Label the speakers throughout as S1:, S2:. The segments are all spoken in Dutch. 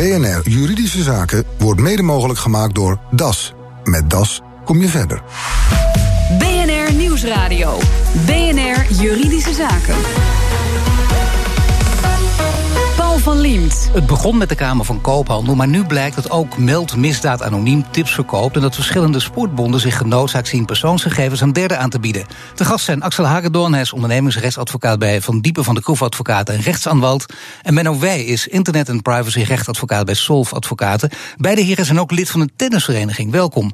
S1: BNR Juridische Zaken wordt mede mogelijk gemaakt door DAS. Met DAS kom je verder.
S2: BNR Nieuwsradio. BNR Juridische Zaken.
S3: Het begon met de Kamer van Koophandel, maar nu blijkt dat ook Meld Misdaad Anoniem tips verkoopt en dat verschillende sportbonden zich genoodzaakt zien persoonsgegevens aan derden aan te bieden. De gast zijn Axel Hagedorn, hij is ondernemingsrechtsadvocaat bij Van Diepen van de Kroef Advocaten en rechtsaanwalt. En Menno Wij is internet- en privacyrechtadvocaat bij Solf Advocaten. Beide heren zijn ook lid van een tennisvereniging. Welkom.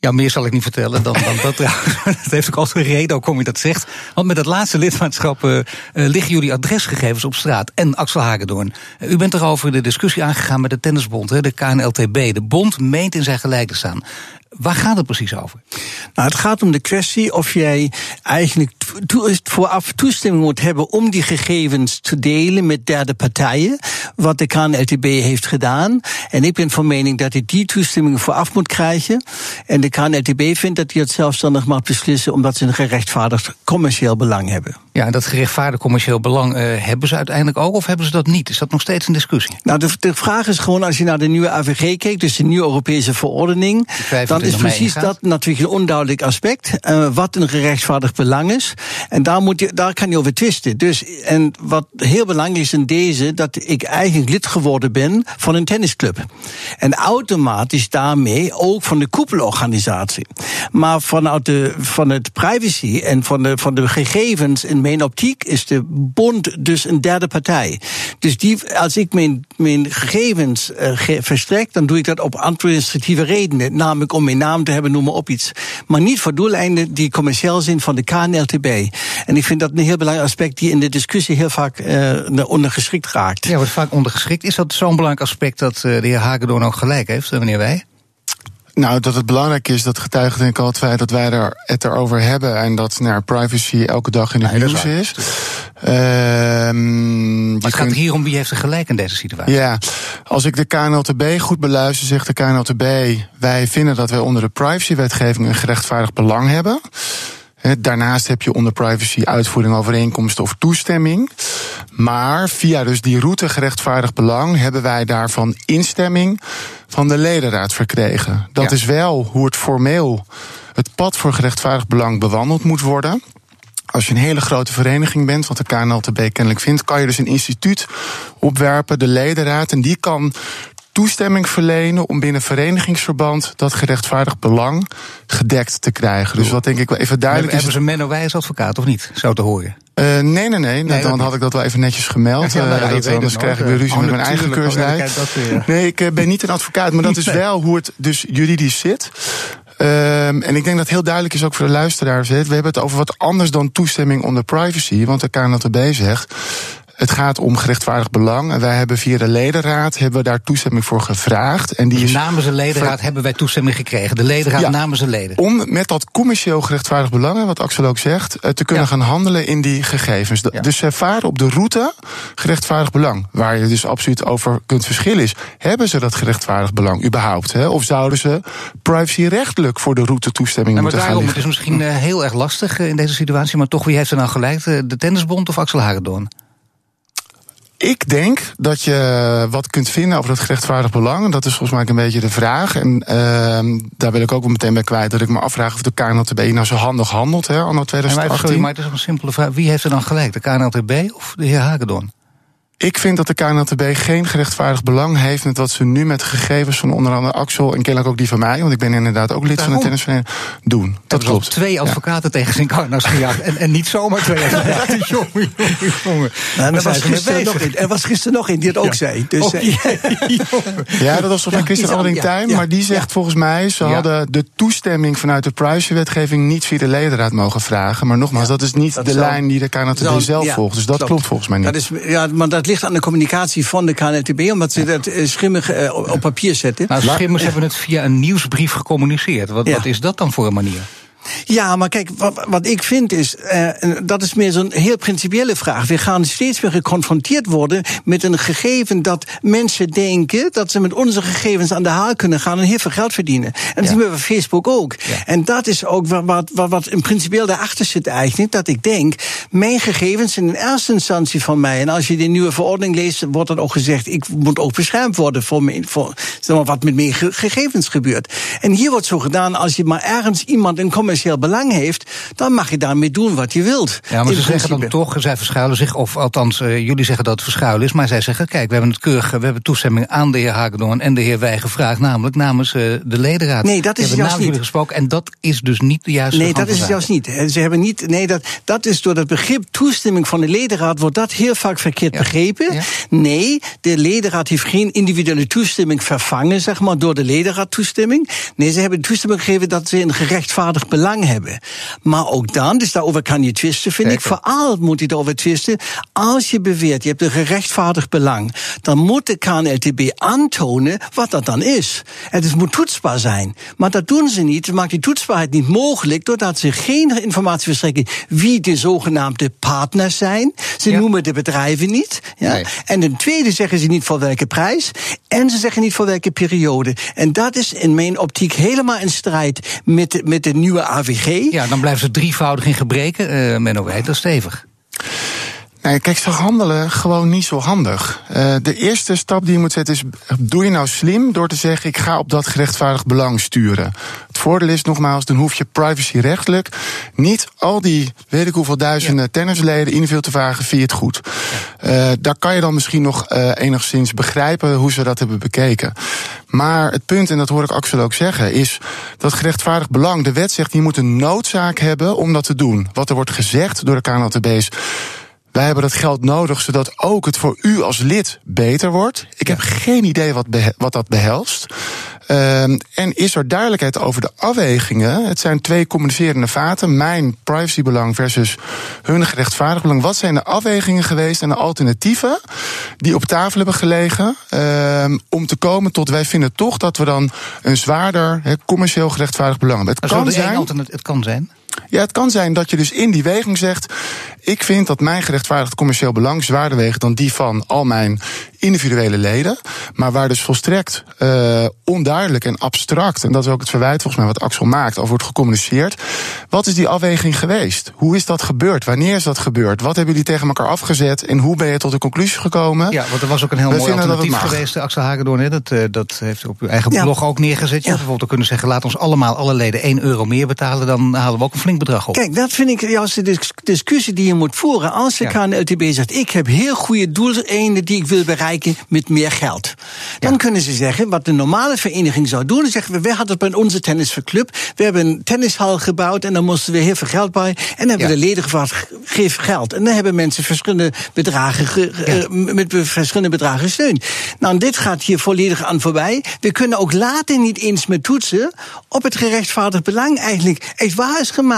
S3: Ja, meer zal ik niet vertellen dan, dan dat. Dat heeft ook altijd een reden, ook kom je dat zegt. Want met dat laatste lidmaatschap uh, liggen jullie adresgegevens op straat. En Axel Hagedorn, uh, u bent erover de discussie aangegaan met de tennisbond, hè, de KNLTB. De bond meent in zijn gelijk te staan. Waar gaat het precies over?
S4: Nou, het gaat om de kwestie of jij eigenlijk vooraf toestemming moet hebben om die gegevens te delen met derde partijen. Wat de KNLTB heeft gedaan. En ik ben van mening dat hij die toestemming vooraf moet krijgen. En de KNLTB vindt dat hij het zelfstandig mag beslissen omdat ze een gerechtvaardigd commercieel belang hebben.
S3: Ja, en dat gerechtvaardigd commercieel belang uh, hebben ze uiteindelijk ook of hebben ze dat niet? Is dat nog steeds een discussie?
S4: Nou, de, de vraag is gewoon als je naar de nieuwe AVG kijkt, dus de nieuwe Europese verordening, dan is precies dat natuurlijk een onduidelijk aspect. Uh, wat een gerechtvaardigd belang is. En daar, moet je, daar kan je over twisten. Dus, en wat heel belangrijk is in deze, dat ik eigenlijk lid geworden ben van een tennisclub. En automatisch daarmee ook van de koepelorganisatie. Maar vanuit de, van het privacy en van de, van de gegevens in mijn optiek is de bond dus een derde partij. Dus die, als ik mijn, mijn gegevens uh, verstrek, dan doe ik dat op administratieve redenen. Namelijk om mijn naam te hebben, noem maar op iets. Maar niet voor doeleinden die commercieel zijn van de KNLTB. En ik vind dat een heel belangrijk aspect die in de discussie heel vaak uh, ondergeschikt raakt.
S3: Ja, wordt vaak ondergeschikt. Is dat zo'n belangrijk aspect dat uh, de heer Hagedorn ook gelijk heeft, meneer Wij?
S5: Nou, dat het belangrijk is, dat getuigt denk ik al het feit dat wij er, het erover hebben en dat naar privacy elke dag in het nee, nieuws is.
S3: Um, maar het gaat hier om wie heeft er gelijk in deze situatie.
S5: Ja, als ik de KNLTB goed beluister, zegt de KNLTB: wij vinden dat wij onder de privacywetgeving een gerechtvaardigd belang hebben. Daarnaast heb je onder privacy uitvoering overeenkomsten of toestemming. Maar via dus die route gerechtvaardigd belang hebben wij daarvan instemming van de ledenraad verkregen. Dat ja. is wel hoe het formeel het pad voor gerechtvaardigd belang bewandeld moet worden. Als je een hele grote vereniging bent, wat de KNLTB kennelijk vindt, kan je dus een instituut opwerpen, de ledenraad, en die kan toestemming verlenen om binnen verenigingsverband dat gerechtvaardigd belang gedekt te krijgen. Dus wat denk ik wel even duidelijk
S3: hebben, is. Hebben ze Menno Wij als advocaat of niet? Zo te horen.
S5: Uh, nee, nee, nee. nee dan had ik dat wel even netjes gemeld. Ja, nou, ja, uh, dat, anders krijg ik weer ruzie oh, met mijn eigen keursdijk. Nee, ik ben niet een advocaat, maar dat is wel hoe het dus juridisch zit. Um, en ik denk dat heel duidelijk is ook voor de luisteraars. We hebben het over wat anders dan toestemming onder privacy. Want de KNLTB zegt. Het gaat om gerechtvaardigd belang. En wij hebben via de ledenraad hebben we daar toestemming voor gevraagd. En die
S3: dus
S5: is
S3: namens de ledenraad hebben wij toestemming gekregen. De ledenraad ja, namens de leden.
S5: Om met dat commercieel gerechtvaardigd belang, wat Axel ook zegt, te kunnen ja. gaan handelen in die gegevens. Ja. Dus ze varen op de route gerechtvaardigd belang. Waar je dus absoluut over kunt verschillen is. Hebben ze dat gerechtvaardigd belang überhaupt? Hè? Of zouden ze privacyrechtelijk voor de route toestemming moeten
S3: daarom,
S5: gaan
S3: liggen? Het is misschien uh, heel erg lastig uh, in deze situatie. Maar toch, wie heeft er nou gelijk? De Tennisbond of Axel Hagedorn?
S5: Ik denk dat je wat kunt vinden over dat gerechtvaardig belang. Dat is volgens mij een beetje de vraag. En uh, daar wil ik ook wel meteen bij kwijt. Dat ik me afvraag of de KNLTB nou zo handig handelt, hè, anno 2018.
S3: Sorry, maar het is een simpele vraag. Wie heeft er dan gelijk? De KNLTB of de heer Hagedorn?
S5: Ik vind dat de KNLTB geen gerechtvaardigd belang heeft met wat ze nu met gegevens van onder andere Axel en kennelijk ook die van mij, want ik ben inderdaad ook lid Daarom. van de tennisvereniging, doen. Dat klopt.
S3: Twee advocaten ja. tegen zijn karnas gejaagd en, en niet zomaar twee advocaten. jongen, jongen, jongen.
S4: Nou, er, was gisteren nog in, er was gisteren nog in die het ook ja. zei. Dus, oh,
S5: ja, dat was volgens mij Christian Alding maar die zegt volgens mij, ze hadden de toestemming vanuit de privacywetgeving niet via de ledenraad mogen vragen. Maar nogmaals, dat is niet dat de lijn die de KNLTB zelf volgt. Dus dat klopt. klopt volgens mij niet.
S4: Dat is, ja, maar dat ligt aan de communicatie van de KNTB, omdat ze dat uh, schimmig uh, op, op, papier zetten.
S3: Nou, schimmers ja. hebben het via een nieuwsbrief gecommuniceerd. Wat, ja. wat is dat dan voor een manier?
S4: Ja, maar kijk, wat, wat ik vind is, uh, dat is meer zo'n heel principiële vraag. We gaan steeds weer geconfronteerd worden met een gegeven dat mensen denken dat ze met onze gegevens aan de haal kunnen gaan en heel veel geld verdienen. En dat zien we bij Facebook ook. En dat is ook wat, wat, wat in principieel daarachter zit eigenlijk, dat ik denk, mijn gegevens zijn in eerste instantie van mij. En als je de nieuwe verordening leest, wordt dat ook gezegd, ik moet ook beschermd worden voor, me, voor zeg maar, wat met mijn gegevens gebeurt. En hier wordt zo gedaan, als je maar ergens iemand een commercieel belang heeft, dan mag je daarmee doen wat je wilt.
S3: Ja, maar ze zeggen dan toch, zij verschuilen zich, of althans, uh, jullie zeggen dat het verschuilen is, maar zij zeggen, kijk, we hebben het keurig, we hebben toestemming aan de heer Hagedorn en de heer Wij gevraagd, namelijk namens uh, de ledenraad.
S4: Nee, dat is
S3: juist
S4: niet.
S3: jullie gesproken en dat is dus niet de juiste
S4: Nee, dat is het juist niet. Ze hebben niet, nee, dat, dat is door het begrip toestemming van de ledenraad wordt dat heel vaak verkeerd begrepen. Ja. Nee, de ledenraad heeft geen individuele toestemming vervangen, zeg maar, door de ledenraad toestemming. Nee, ze hebben toestemming gegeven dat ze een gerechtvaardigd belang hebben. Maar ook dan, dus daarover kan je twisten, vind ik. Vooral moet je erover twisten. Als je beweert, je hebt een gerechtvaardigd belang, dan moet de KNLTB aantonen wat dat dan is. Het is, moet toetsbaar zijn. Maar dat doen ze niet. Ze maakt die toetsbaarheid niet mogelijk doordat ze geen informatie verstrekken wie de zogenaamde partners zijn. Ze noemen de bedrijven niet. Ja. Nee. En ten tweede zeggen ze niet voor welke prijs. En ze zeggen niet voor welke periode. En dat is in mijn optiek helemaal in strijd met, met de nieuwe AVG.
S3: Ja, dan blijven ze drievoudig in gebreken. Uh, Menno Wijd, dat stevig.
S5: Nee, kijk, ze handelen gewoon niet zo handig. Uh, de eerste stap die je moet zetten is: doe je nou slim door te zeggen: ik ga op dat gerechtvaardigd belang sturen. Het voordeel is nogmaals: dan hoef je privacyrechtelijk niet al die weet ik hoeveel duizenden ja. tennisleden individueel te vragen: je het goed? Uh, daar kan je dan misschien nog uh, enigszins begrijpen hoe ze dat hebben bekeken. Maar het punt, en dat hoor ik Axel ook zeggen, is dat gerechtvaardigd belang. De wet zegt: je moet een noodzaak hebben om dat te doen. Wat er wordt gezegd door de KNLTB's. Wij hebben dat geld nodig zodat ook het voor u als lid beter wordt. Ik heb geen idee wat, wat dat behelst. Um, en is er duidelijkheid over de afwegingen? Het zijn twee communicerende vaten. Mijn privacybelang versus hun gerechtvaardigd belang. Wat zijn de afwegingen geweest en de alternatieven die op tafel hebben gelegen? Um, om te komen tot wij vinden toch dat we dan een zwaarder he, commercieel gerechtvaardigd belang hebben.
S3: Het kan zijn. Het kan zijn.
S5: Ja, het kan zijn dat je dus in die weging zegt: ik vind dat mijn gerechtvaardigd commercieel belang zwaarder weegt dan die van al mijn individuele leden. Maar waar dus volstrekt uh, onduidelijk en abstract, en dat is ook het verwijt volgens mij wat Axel maakt, over wordt gecommuniceerd. Wat is die afweging geweest? Hoe is dat gebeurd? Wanneer is dat gebeurd? Wat hebben jullie tegen elkaar afgezet? En hoe ben je tot de conclusie gekomen?
S3: Ja, want er was ook een heel We mooi alternatief geweest, Axel Hagedorn. Dat, uh, dat heeft u op uw eigen ja. blog ook neergezet. Je ja. bijvoorbeeld kunnen zeggen: laat ons allemaal, alle leden 1 euro meer betalen. Dan halen we ook een flink bedrag op.
S4: Kijk, dat vind ik juist de discussie die je moet voeren. Als de ja. KNLTB zegt: ik heb heel goede doeleinden die ik wil bereiken met meer geld. Dan ja. kunnen ze zeggen, wat de normale vereniging zou doen, dan zeggen we, wij hadden het bij onze tennisclub, we hebben een tennishal gebouwd en dan moesten we heel veel geld bij. En dan hebben ja. de leden gevraagd, geef geld. En dan hebben mensen verschillende bedragen, ge, uh, met verschillende bedragen gesteund. Nou, dit gaat hier volledig aan voorbij. We kunnen ook later niet eens met toetsen op het gerechtvaardigd belang eigenlijk echt waar is gemaakt.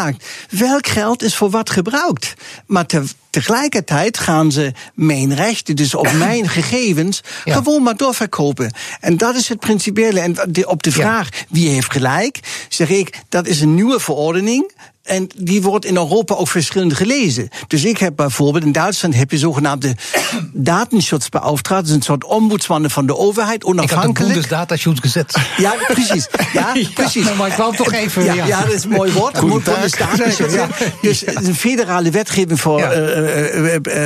S4: Welk geld is voor wat gebruikt? Maar te, tegelijkertijd gaan ze mijn rechten, dus op mijn gegevens, ja. gewoon maar doorverkopen. En dat is het principiële. En op de vraag ja. wie heeft gelijk, zeg ik dat is een nieuwe verordening. En die wordt in Europa ook verschillend gelezen. Dus ik heb bijvoorbeeld in Duitsland heb je zogenaamde datenschutzbeauftragte, dus een soort ombudsmannen van de overheid, onafhankelijk.
S3: Het gezet.
S4: Ja, precies. Ja, precies.
S3: Ja, maar ik wou toch even.
S4: Ja, ja. dat is een mooi woord. Ja. Dus een federale wetgeving voor uh, uh,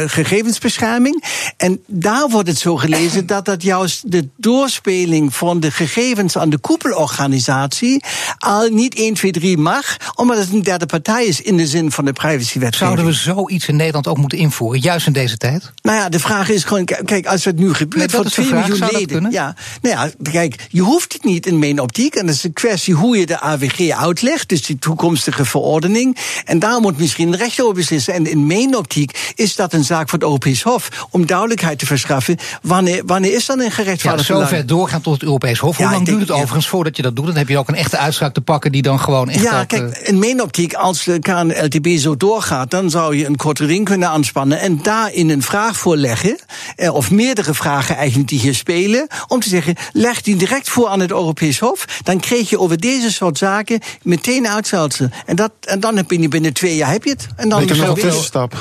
S4: gegevensbescherming. En daar wordt het zo gelezen dat dat juist de doorspeling van de gegevens aan de koepelorganisatie al niet 1, 2, 3 mag, omdat het een derde partij is in de zin van de privacywetgeving.
S3: Zouden we zoiets in Nederland ook moeten invoeren, juist in deze tijd?
S4: Nou ja, de vraag is gewoon, kijk, als het nu gebeurt voor 2 miljoen leden. Ja, nou ja, kijk, je hoeft het niet in mijn optiek. En dat is een kwestie hoe je de AWG uitlegt, dus die toekomstige verordening. En daar moet misschien een rechter over beslissen. En in mijn optiek is dat een zaak voor het Europees Hof om duidelijkheid te verschaffen. Wanneer, wanneer is dan een gerechtvaardigd
S3: ja, zo ver doorgaan tot het Europees Hof. Hoe lang duurt het overigens voordat je dat doet? Dan heb je ook een echte uitspraak te pakken die dan gewoon echt.
S4: Ja, kijk, uh... in mijn optiek, als de KNLTB zo doorgaat, dan zou je een korte ring kunnen aanspannen en daarin een vraag voorleggen, eh, of meerdere vragen eigenlijk die hier spelen, om te zeggen, leg die direct voor aan het Europees Hof, dan kreeg je over deze soort zaken meteen uitstelsen. En, dat, en dan heb je binnen twee jaar heb je het. En dan
S5: ik heb nog een tussenstap,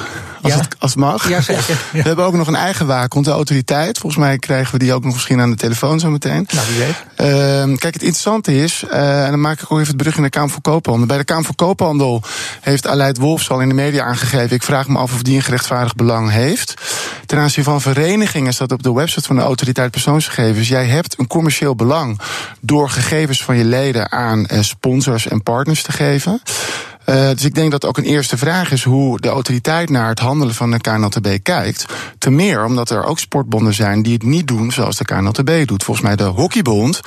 S5: als, het, als het mag.
S3: Ja, zeker.
S5: We hebben ook nog een eigen waakhond, de autoriteit. Volgens mij krijgen we die ook nog misschien aan de telefoon zo meteen.
S3: Nou, wie weet.
S5: Uh, kijk, het interessante is, uh, en dan maak ik ook even het brug in de Kamer voor Koophandel. Bij de Kamer voor Koophandel heeft Aleid Wolfs al in de media aangegeven. Ik vraag me af of die een gerechtvaardig belang heeft. Ten aanzien van verenigingen staat op de website van de autoriteit persoonsgegevens. Jij hebt een commercieel belang door gegevens van je leden aan uh, sponsors en partners te geven. Uh, dus ik denk dat ook een eerste vraag is hoe de autoriteit naar het handelen van de KNLTB kijkt. Te meer omdat er ook sportbonden zijn die het niet doen zoals de KNLTB doet. Volgens mij de Hockeybond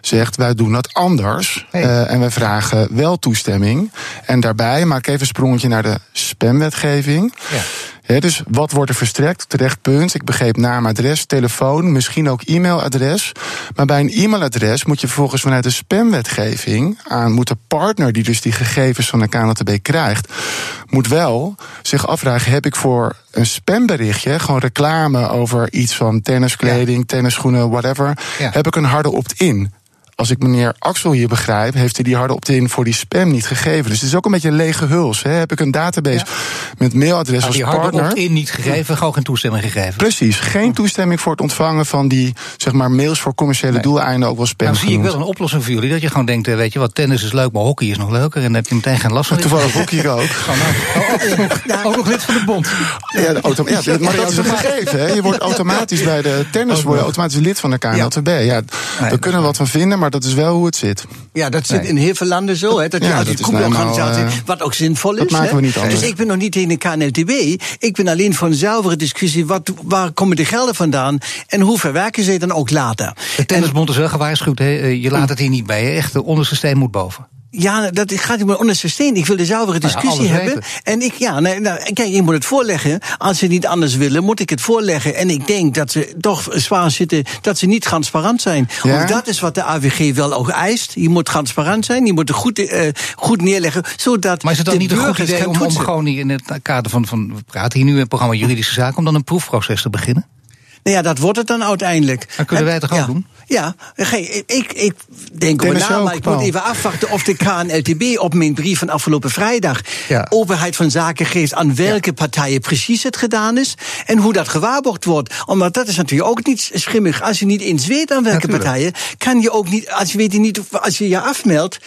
S5: zegt wij doen dat anders. Hey. Uh, en wij vragen wel toestemming. En daarbij maak ik even een sprongetje naar de spamwetgeving. Ja. He, dus wat wordt er verstrekt? Terecht punt. Ik begreep naam, adres, telefoon, misschien ook e-mailadres. Maar bij een e-mailadres moet je vervolgens vanuit de spamwetgeving aan moet de partner die dus die gegevens van de KNTB krijgt, moet wel zich afvragen: heb ik voor een spamberichtje, gewoon reclame over iets van tenniskleding, ja. tennisschoenen, whatever, ja. heb ik een harde opt-in? Als ik meneer Axel hier begrijp, heeft hij die harde opt-in voor die spam niet gegeven. Dus het is ook een beetje een lege huls. Hè. Heb ik een database ja. met mailadres als
S3: die
S5: partner.
S3: Die harde opt-in niet gegeven, gewoon geen toestemming gegeven.
S5: Precies, geen toestemming voor het ontvangen van die zeg maar, mails voor commerciële nee. doeleinden, ook wel spam.
S3: Nou zie ik wel een oplossing voor jullie. Dat je gewoon denkt, weet je wat, tennis is leuk, maar hockey is nog leuker. En dan heb je meteen geen last van.
S5: Toevallig hockey ook.
S3: Oh, nou, ook, nog, ook nog lid van de bond.
S5: Ja, de auto, ja, maar dat is een gegeven. Hè. Je wordt automatisch bij de tennis word je automatisch lid van de KNLTB. Ja, daar kunnen we wat van vinden, maar dat is wel hoe het zit.
S4: Ja, dat zit nee. in heel veel landen zo. Hè, dat je
S5: ja,
S4: als die koepelorganisatie, uh, wat ook zinvol is.
S5: Maken
S4: hè.
S5: we niet anders.
S4: Dus ik ben nog niet tegen de KNLTB. Ik ben alleen voor een zuivere discussie. Wat, waar komen de gelden vandaan? En hoe verwerken ze het dan ook later?
S3: De tennisbond is wel gewaarschuwd. Hè? Je laat het hier niet bij. Hè? Echt, de onderste steen moet boven.
S4: Ja, dat gaat niet meer onder systeem. Ik wil de zuivere discussie hebben. En ik, ja, nou, nou, kijk, je moet het voorleggen. Als ze niet anders willen, moet ik het voorleggen. En ik denk dat ze toch zwaar zitten, dat ze niet transparant zijn.
S5: Ja?
S4: Dat is wat de AVG wel ook eist. Je moet transparant zijn, je moet het goed, uh, goed neerleggen. Zodat
S3: maar is het dan niet een goed idee om, om gewoon in het kader van, van, we praten hier nu in het programma Juridische Zaken, om dan een proefproces te beginnen?
S4: Nou ja, dat wordt het dan uiteindelijk.
S3: Maar kunnen wij het toch
S4: ja.
S3: ook doen?
S4: Ja, ik, ik, ik denk over na, maar ik moet even afwachten of de KNLTB op mijn brief van afgelopen vrijdag
S3: ja.
S4: overheid van zaken geeft aan welke ja. partijen precies het gedaan is en hoe dat gewaarborgd wordt. Omdat dat is natuurlijk ook niet schimmig. Als je niet eens weet aan welke
S3: Natuurlijk.
S4: partijen, kan je ook niet, als je weet niet, als je je afmeldt,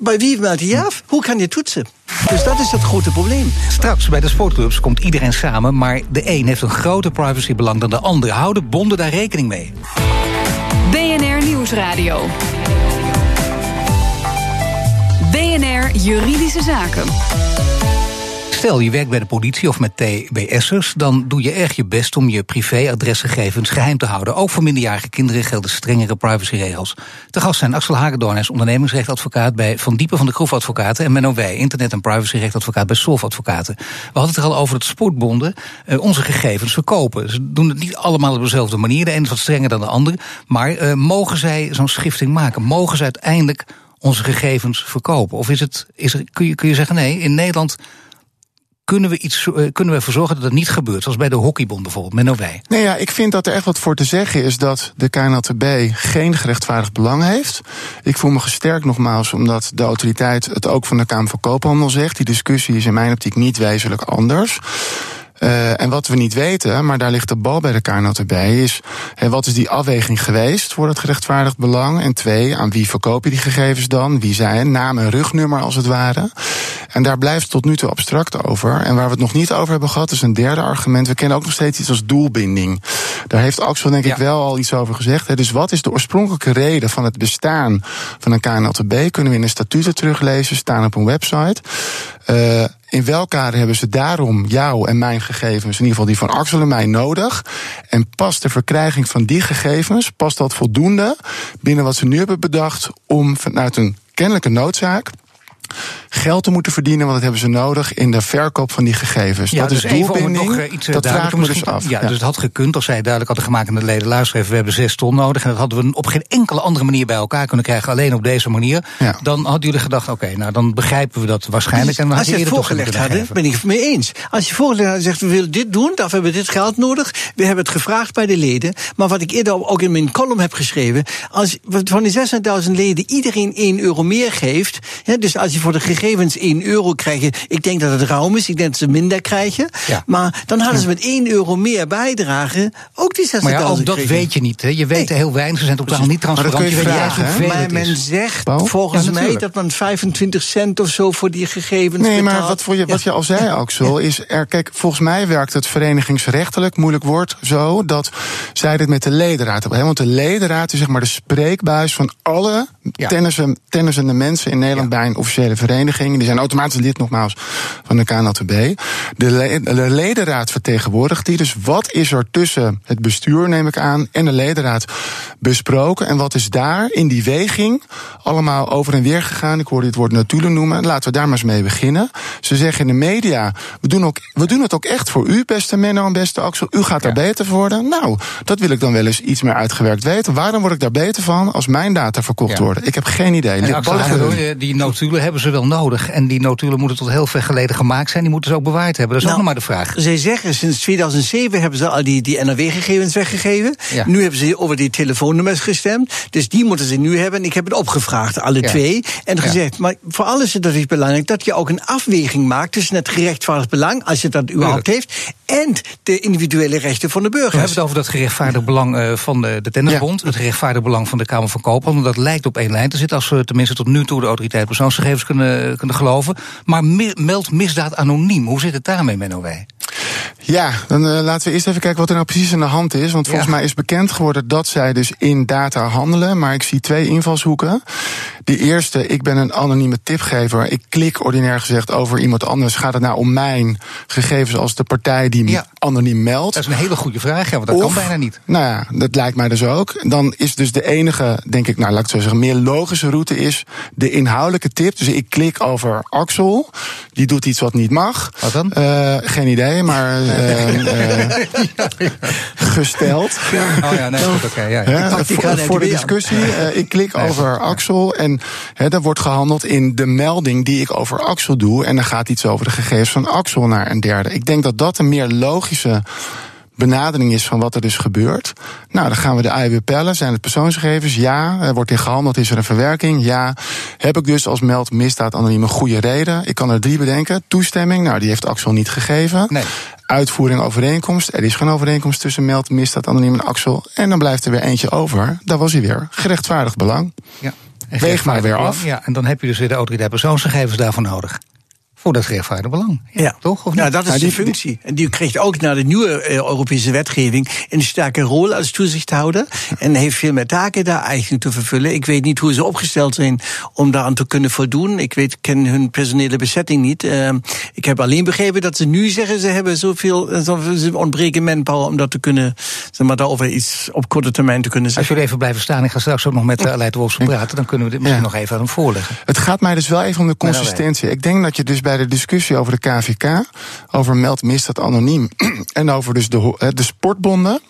S4: bij wie meld je je af? Hoe kan je toetsen? Dus dat is het grote probleem.
S3: Straks bij de sportclubs komt iedereen samen, maar de een heeft een groter privacybelang dan de ander. Houden bonden daar rekening mee?
S2: BNR Nieuwsradio. BNR Juridische Zaken.
S3: Stel, je werkt bij de politie of met TBS'ers, dan doe je erg je best om je privéadresgegevens geheim te houden. Ook voor minderjarige kinderen gelden strengere privacyregels. Te gast zijn Axel Hagedorn, ondernemingsrechtadvocaat bij Van Diepen van de Kroef Advocaten. En Menno Wij, internet- en privacyrechtadvocaat bij Solf Advocaten. We hadden het er al over dat sportbonden uh, onze gegevens verkopen. Ze doen het niet allemaal op dezelfde manier. De ene is wat strenger dan de andere. Maar uh, mogen zij zo'n schifting maken? Mogen ze uiteindelijk onze gegevens verkopen? Of is het, is er, kun, je, kun je zeggen, nee, in Nederland kunnen we, iets, uh, kunnen we ervoor zorgen dat het niet gebeurt? Zoals bij de hockeybond bijvoorbeeld, Menno Wij.
S5: Nee, ja, ik vind dat er echt wat voor te zeggen is dat de KNLTB geen gerechtvaardigd belang heeft. Ik voel me gesterkt nogmaals omdat de autoriteit het ook van de Kamer van Koophandel zegt. Die discussie is in mijn optiek niet wezenlijk anders. Uh, en wat we niet weten, maar daar ligt de bal bij de KNLTB, is hey, wat is die afweging geweest voor het gerechtvaardigd belang? En twee, aan wie verkoop je die gegevens dan? Wie zijn? Naam en rugnummer als het ware. En daar blijft het tot nu toe abstract over. En waar we het nog niet over hebben gehad, is een derde argument. We kennen ook nog steeds iets als doelbinding. Daar heeft Axel denk ja. ik wel al iets over gezegd. Hè. Dus wat is de oorspronkelijke reden van het bestaan van een KNLTB? Kunnen we in de statuten teruglezen, staan op een website. Uh, in welk kader hebben ze daarom jou en mijn gegevens, in ieder geval die van Axel en mij, nodig? En past de verkrijging van die gegevens, past dat voldoende binnen wat ze nu hebben bedacht om vanuit een kennelijke noodzaak geld te moeten verdienen, want dat hebben ze nodig in de verkoop van die gegevens.
S3: Ja,
S5: dat
S3: dus
S5: is doelbinding.
S3: Nog, uh, iets,
S5: dat vraag ik me dus af.
S3: Ja, dus het had gekund als zij duidelijk hadden gemaakt aan de leden luister even, we hebben zes ton nodig en dat hadden we op geen enkele andere manier bij elkaar kunnen krijgen, alleen op deze manier. Ja. Dan hadden jullie gedacht, oké, okay, nou dan begrijpen we dat waarschijnlijk.
S4: en
S3: dan
S4: als je het voorgelegd hadden, ben ik het mee eens. Als je voorgelegd had zegt, we willen dit doen, daarvoor hebben we dit geld nodig. We hebben het gevraagd bij de leden. Maar wat ik eerder ook in mijn column heb geschreven, als van die 600.000 leden iedereen 1 euro meer geeft, hè, dus als je voor de gegevens 1 euro krijgt, ik denk dat het ruim is, ik denk dat ze minder krijgen. Ja. Maar dan hadden ze met 1 euro meer bijdragen ook die 600.000
S3: Maar ja, ook dat weet je niet. Hè. Je weet nee. heel weinig, ze zijn totaal niet transparant.
S5: Maar, je
S3: vragen,
S5: weet
S4: maar men zegt Bo? volgens ja, mij dat men 25 cent of zo voor die gegevens
S5: Nee,
S4: betaalt.
S5: maar wat, voor je, wat je al zei, Axel, is er, kijk, volgens mij werkt het verenigingsrechtelijk, moeilijk woord, zo, dat zij dit met de ledenraad hebben. Want de ledenraad is zeg maar de spreekbuis van alle tennissende mensen in Nederland ja. bij een officiële vereniging. Die zijn automatisch lid nogmaals van de KNLTB. De, le de ledenraad vertegenwoordigt die. Dus wat is er tussen het bestuur, neem ik aan, en de ledenraad besproken? En wat is daar in die weging allemaal over en weer gegaan? Ik hoorde dit woord natuurlijk noemen. Laten we daar maar eens mee beginnen. Ze zeggen in de media, we doen, ook, we doen het ook echt voor u, beste Menno en beste Axel. U gaat daar ja. beter voor worden. Nou, dat wil ik dan wel eens iets meer uitgewerkt weten. Waarom word ik daar beter van als mijn data verkocht ja. worden? Ik heb geen idee.
S3: En Axel, die notulen hebben ze wel nodig. En die notulen moeten tot heel ver geleden gemaakt zijn. Die moeten ze ook bewaard hebben. Dat is nou, ook nog maar de vraag.
S4: Zij zeggen, sinds 2007 hebben ze al die, die NRW-gegevens weggegeven. Ja. Nu hebben ze over die telefoonnummers gestemd. Dus die moeten ze nu hebben. En ik heb het opgevraagd, alle ja. twee. En gezegd, ja. maar voor alles is het natuurlijk belangrijk... dat je ook een afweging maakt tussen het gerechtvaardigd belang... als je dat überhaupt heeft... en de individuele rechten van de burgers.
S3: We hebben het over dat gerechtvaardigd belang uh, van de, de Tennisbond... het gerechtvaardigd belang van de Kamer van Koophandel. Dat lijkt op één lijn te zitten... als we tenminste tot nu toe de autoriteit persoonsgegevens kunnen, kunnen geloven. Maar meld misdaad anoniem. Hoe zit het daarmee, Menno Wij?
S5: Ja, dan uh, laten we eerst even kijken wat er nou precies aan de hand is. Want volgens ja. mij is bekend geworden dat zij dus in data handelen. Maar ik zie twee invalshoeken. De eerste, ik ben een anonieme tipgever. Ik klik ordinair gezegd over iemand anders. Gaat het nou om mijn gegevens als de partij die ja. anoniem meldt?
S3: Dat is een hele goede vraag, ja, want dat
S5: of,
S3: kan bijna niet.
S5: Nou ja, dat lijkt mij dus ook. Dan is dus de enige, denk ik, nou laat ik zo zeggen, meer logische route is de inhoudelijke tip. Dus ik klik over Axel. Die doet iets wat niet mag.
S3: Wat dan?
S5: Uh, geen idee, maar uh, uh, gesteld.
S3: Oh ja, nee, goed, oké. Okay, ja.
S5: ja voor, voor de discussie, ik klik nee, over Axel en er wordt gehandeld in de melding die ik over Axel doe. En dan gaat iets over de gegevens van Axel naar een derde. Ik denk dat dat een meer logische benadering is van wat er dus gebeurt. Nou, dan gaan we de AIW pellen. Zijn het persoonsgegevens? Ja. Er wordt in gehandeld. Is er een verwerking? Ja. Heb ik dus als meld misdaad anoniem een goede reden? Ik kan er drie bedenken. Toestemming? Nou, die heeft Axel niet gegeven.
S3: Nee.
S5: Uitvoering overeenkomst. Er is geen overeenkomst tussen meld, misdaad anoniem en Axel. En dan blijft er weer eentje over. Daar was hij weer. Gerechtvaardigd belang.
S3: Ja.
S5: Weeg maar weer af.
S3: Ja, en dan heb je dus weer de autoriteit persoonsgegevens daarvoor nodig. Voor dat gerechtvaardigd belang. Ja,
S4: ja.
S3: Toch? Of
S4: nou, dat is de functie. En die krijgt ook naar de nieuwe uh, Europese wetgeving een sterke rol als toezichthouder. En heeft veel meer taken daar eigenlijk te vervullen. Ik weet niet hoe ze opgesteld zijn om daaraan te kunnen voldoen. Ik weet, ken hun personele bezetting niet. Uh, ik heb alleen begrepen dat ze nu zeggen ze hebben zoveel, ze ontbreken manpower om dat te kunnen, zeg maar, daarover iets op korte termijn te kunnen zeggen.
S3: Als jullie even blijven staan, ik ga straks ook nog met uh, Aleid Wolfs praten, dan kunnen we dit misschien ja. nog even aan hem voorleggen.
S5: Het gaat mij dus wel even om de consistentie. Ik denk dat je dus bij de discussie over de KVK, over meld misdaad anoniem en over dus de, de sportbonden.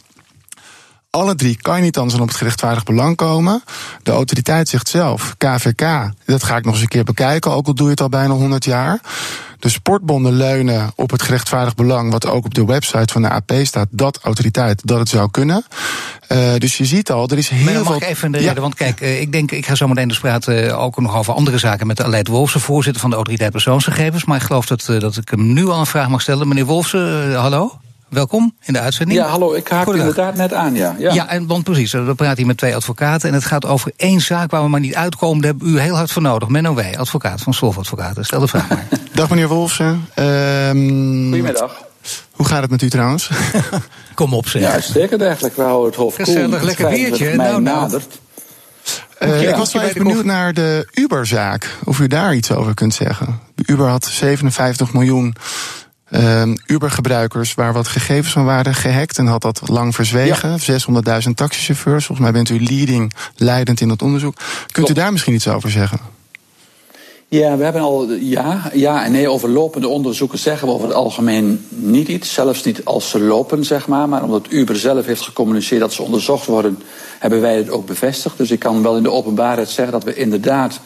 S5: Alle drie kan je niet anders dan op het gerechtvaardigd belang komen. De autoriteit zegt zelf, KVK, dat ga ik nog eens een keer bekijken, ook al doe je het al bijna 100 jaar. De sportbonden leunen op het gerechtvaardigd belang, wat ook op de website van de AP staat, dat autoriteit dat het zou kunnen. Uh, dus je ziet al, er is heel
S3: maar dan
S5: veel.
S3: mag ik even de reden, want kijk, uh, ik denk, ik ga zo meteen dus praten uh, ook nog over andere zaken met Aleid Wolfsen, voorzitter van de autoriteit persoonsgegevens. Maar ik geloof dat, dat ik hem nu al een vraag mag stellen. Meneer Wolfsen, hallo? Welkom in de uitzending.
S6: Ja, hallo, ik haak inderdaad net aan, ja.
S3: Ja, ja en, want precies, we praten hier met twee advocaten... en het gaat over één zaak waar we maar niet uitkomen. Daar hebben u heel hard voor nodig. Menno Wij, advocaat van Solf Advocaten. Stel de vraag maar.
S5: Dag meneer Wolfsen.
S6: Um, Goedemiddag.
S5: Hoe gaat het met u trouwens?
S3: Kom op, zeg.
S6: Ja, uitstekend eigenlijk. We houden het hof
S3: Gezellig, lekker biertje. Nou, nou.
S5: Uh, ja, ik was wel even benieuwd naar de Uber-zaak. Of u daar iets over kunt zeggen. Uber had 57 miljoen uh, Uber-gebruikers waar wat gegevens van waren gehackt en had dat lang verzwegen. Ja. 600.000 taxichauffeurs. Volgens mij bent u leading, leidend in dat onderzoek. Kunt Klopt. u daar misschien iets over zeggen?
S6: Ja, we hebben al ja, ja en nee over lopende onderzoeken zeggen we over het algemeen niet iets. Zelfs niet als ze lopen, zeg maar. Maar omdat Uber zelf heeft gecommuniceerd dat ze onderzocht worden, hebben wij het ook bevestigd. Dus ik kan wel in de openbaarheid zeggen dat we inderdaad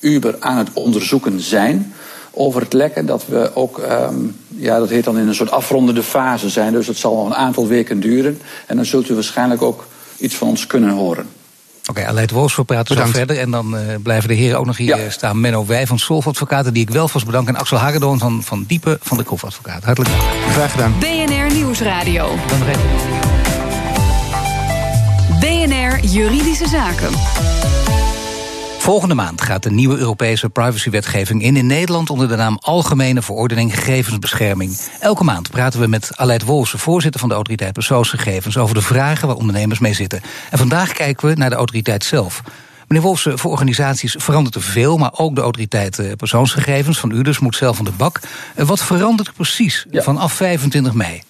S6: Uber aan het onderzoeken zijn over het lekken. Dat we ook, um, ja, dat heet dan in een soort afrondende fase zijn. Dus het zal nog een aantal weken duren. En dan zult u waarschijnlijk ook iets van ons kunnen horen.
S3: Oké, okay, Aleid we praten zo verder. En dan uh, blijven de heren ook nog hier staan. Menno Wij van Solf Advocaten, die ik wel vast bedank. En Axel Hagedorn van, van Diepe van de Krof Advocaat. Hartelijk dank.
S5: Graag gedaan.
S2: BNR Nieuwsradio. BNR Juridische Zaken.
S3: Volgende maand gaat de nieuwe Europese privacywetgeving in in Nederland onder de naam Algemene Verordening Gegevensbescherming. Elke maand praten we met Aleid Wolse, voorzitter van de Autoriteit Persoonsgegevens, over de vragen waar ondernemers mee zitten. En vandaag kijken we naar de autoriteit zelf. Meneer Wolse, voor organisaties verandert er veel, maar ook de autoriteit eh, persoonsgegevens van u dus moet zelf aan de bak. Eh, wat verandert er precies vanaf 25 mei?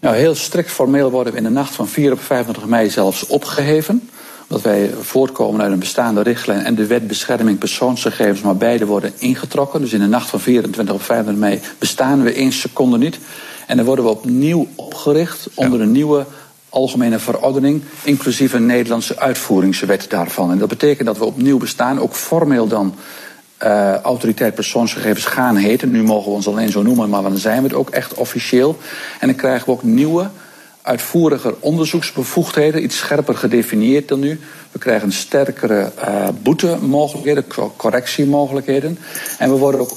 S6: Nou, heel strikt formeel worden we in de nacht van 4 op 25 mei zelfs opgeheven dat wij voortkomen uit een bestaande richtlijn en de wet bescherming persoonsgegevens, maar beide worden ingetrokken. Dus in de nacht van 24 op 25 mei bestaan we één seconde niet. En dan worden we opnieuw opgericht onder een nieuwe algemene verordening, inclusief een Nederlandse uitvoeringswet daarvan. En dat betekent dat we opnieuw bestaan, ook formeel dan uh, autoriteit persoonsgegevens gaan heten. Nu mogen we ons alleen zo noemen, maar dan zijn we het ook echt officieel. En dan krijgen we ook nieuwe uitvoeriger onderzoeksbevoegdheden, iets scherper gedefinieerd dan nu. We krijgen sterkere uh, boetemogelijkheden, correctiemogelijkheden. En we worden ook,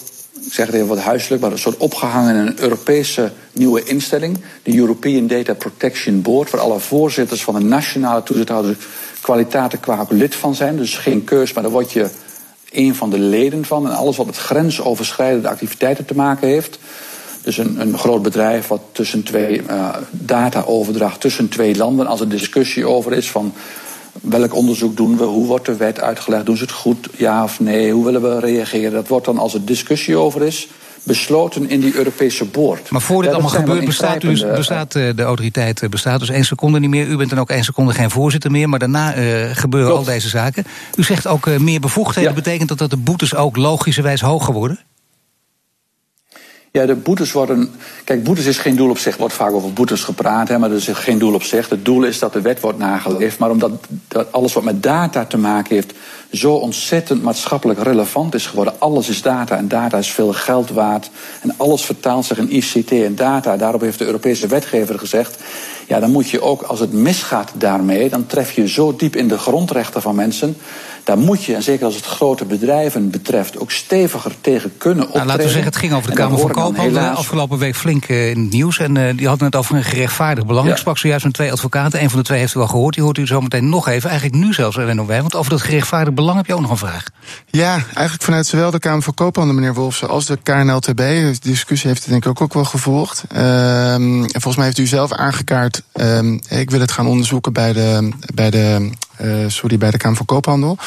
S6: ik zeg het even wat huiselijk, maar een soort opgehangen in een Europese nieuwe instelling, de European Data Protection Board, waar alle voorzitters van de nationale toezichthouders kwaliteiten qua lid van zijn. Dus geen keus, maar daar word je een van de leden van. En alles wat met grensoverschrijdende activiteiten te maken heeft. Dus een, een groot bedrijf wat tussen twee uh, data overdraagt tussen twee landen. Als er discussie over is van welk onderzoek doen we, hoe wordt de wet uitgelegd, doen ze het goed, ja of nee, hoe willen we reageren. Dat wordt dan als er discussie over is besloten in die Europese boord.
S3: Maar voor dit allemaal gebeurt, bestaat, dus, bestaat eh, de autoriteit eh, bestaat dus één seconde niet meer. U bent dan ook één seconde geen voorzitter meer. Maar daarna uh, gebeuren al deze zaken. U zegt ook meer bevoegdheden. Betekent dat dat de boetes ook logischerwijs hoger worden?
S6: Ja, de boetes worden. Kijk, boetes is geen doel op zich. Er wordt vaak over boetes gepraat, hè, maar dat is geen doel op zich. Het doel is dat de wet wordt nageleefd. Maar omdat dat alles wat met data te maken heeft. zo ontzettend maatschappelijk relevant is geworden. Alles is data en data is veel geld waard. En alles vertaalt zich in ICT en data. Daarop heeft de Europese wetgever gezegd. Ja, dan moet je ook, als het misgaat daarmee. dan tref je zo diep in de grondrechten van mensen daar moet je, en zeker als het grote bedrijven betreft, ook steviger tegen kunnen optreden.
S3: Nou, laten we zeggen, het ging over de Kamer van Koophandel afgelopen week flink uh, in het nieuws. En uh, die hadden het over een gerechtvaardigd belang. Ik sprak zojuist met twee advocaten. Een van de twee heeft u al gehoord. Die hoort u zo meteen nog even. Eigenlijk nu zelfs, Eleno Wij. Want over dat gerechtvaardigd belang heb je ook nog een vraag.
S5: Ja, eigenlijk vanuit zowel de Kamer van Koophandel, meneer Wolfsen, als de KNLTB. De discussie heeft het denk ik ook, ook wel gevolgd. Um, en volgens mij heeft u zelf aangekaart. Um, ik wil het gaan onderzoeken bij de, bij de, uh, sorry, bij de Kamer van Koophandel.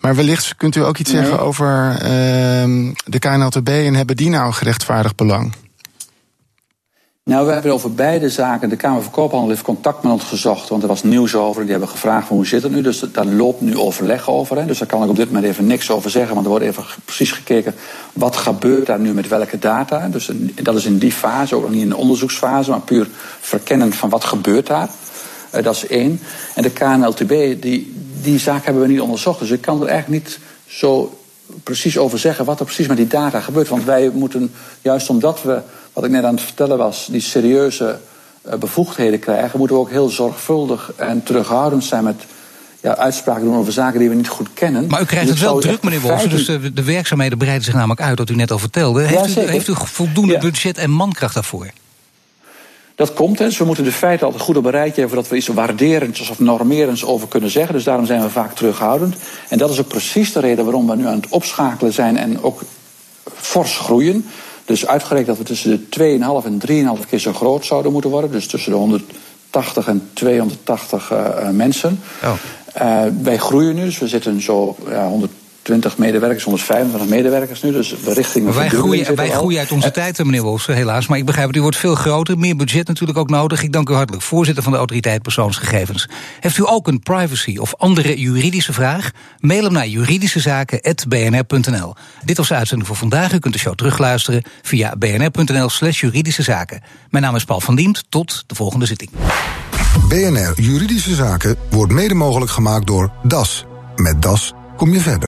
S5: Maar wellicht kunt u ook iets zeggen over uh, de KNLTB en hebben die nou een gerechtvaardigd belang?
S6: Nou, we hebben over beide zaken. De Kamer van Koophandel heeft contact met ons gezocht, want er was nieuws over. Die hebben gevraagd hoe zit het nu. Dus daar loopt nu overleg over. Hè. Dus daar kan ik op dit moment even niks over zeggen. Want er wordt even precies gekeken wat gebeurt daar nu met welke data. Dus dat is in die fase, ook nog niet in de onderzoeksfase, maar puur verkennend van wat gebeurt daar. Uh, dat is één. En de KNLTB die, die zaak hebben we niet onderzocht. Dus ik kan er eigenlijk niet zo precies over zeggen wat er precies met die data gebeurt. Want wij moeten, juist omdat we, wat ik net aan het vertellen was, die serieuze eh, bevoegdheden krijgen, moeten we ook heel zorgvuldig en terughoudend zijn met ja, uitspraken doen over zaken die we niet goed kennen.
S3: Maar u krijgt dus het wel druk, meneer Wolfsen. Dus de, de, werkzaamheden breiden zich namelijk uit, wat u net al vertelde. Heeft, u, heeft u voldoende budget en mankracht daarvoor?
S6: Dat komt, dus we moeten de feiten altijd goed op een rijtje hebben... voordat we iets waarderends of normerends over kunnen zeggen. Dus daarom zijn we vaak terughoudend. En dat is ook precies de reden waarom we nu aan het opschakelen zijn... en ook fors groeien. Dus uitgerekend dat we tussen de 2,5 en 3,5 keer zo groot zouden moeten worden. Dus tussen de 180 en 280 uh, mensen. Oh. Uh, wij groeien nu, dus we zitten zo ja, 100 120 medewerkers, 125 medewerkers nu. Dus we richting
S3: wij groeien, wij groeien uit onze tijd, meneer Wolfs, helaas. Maar ik begrijp het, u wordt veel groter, meer budget natuurlijk ook nodig. Ik dank u hartelijk, voorzitter van de Autoriteit Persoonsgegevens. Heeft u ook een privacy of andere juridische vraag? Mail hem naar juridischezaken.bnr.nl. Dit was de uitzending voor vandaag. U kunt de show terugluisteren via bnr.nl slash juridische zaken. Mijn naam is Paul van Diemt. Tot de volgende zitting.
S1: BNR Juridische Zaken wordt mede mogelijk gemaakt door DAS. Met DAS kom je verder.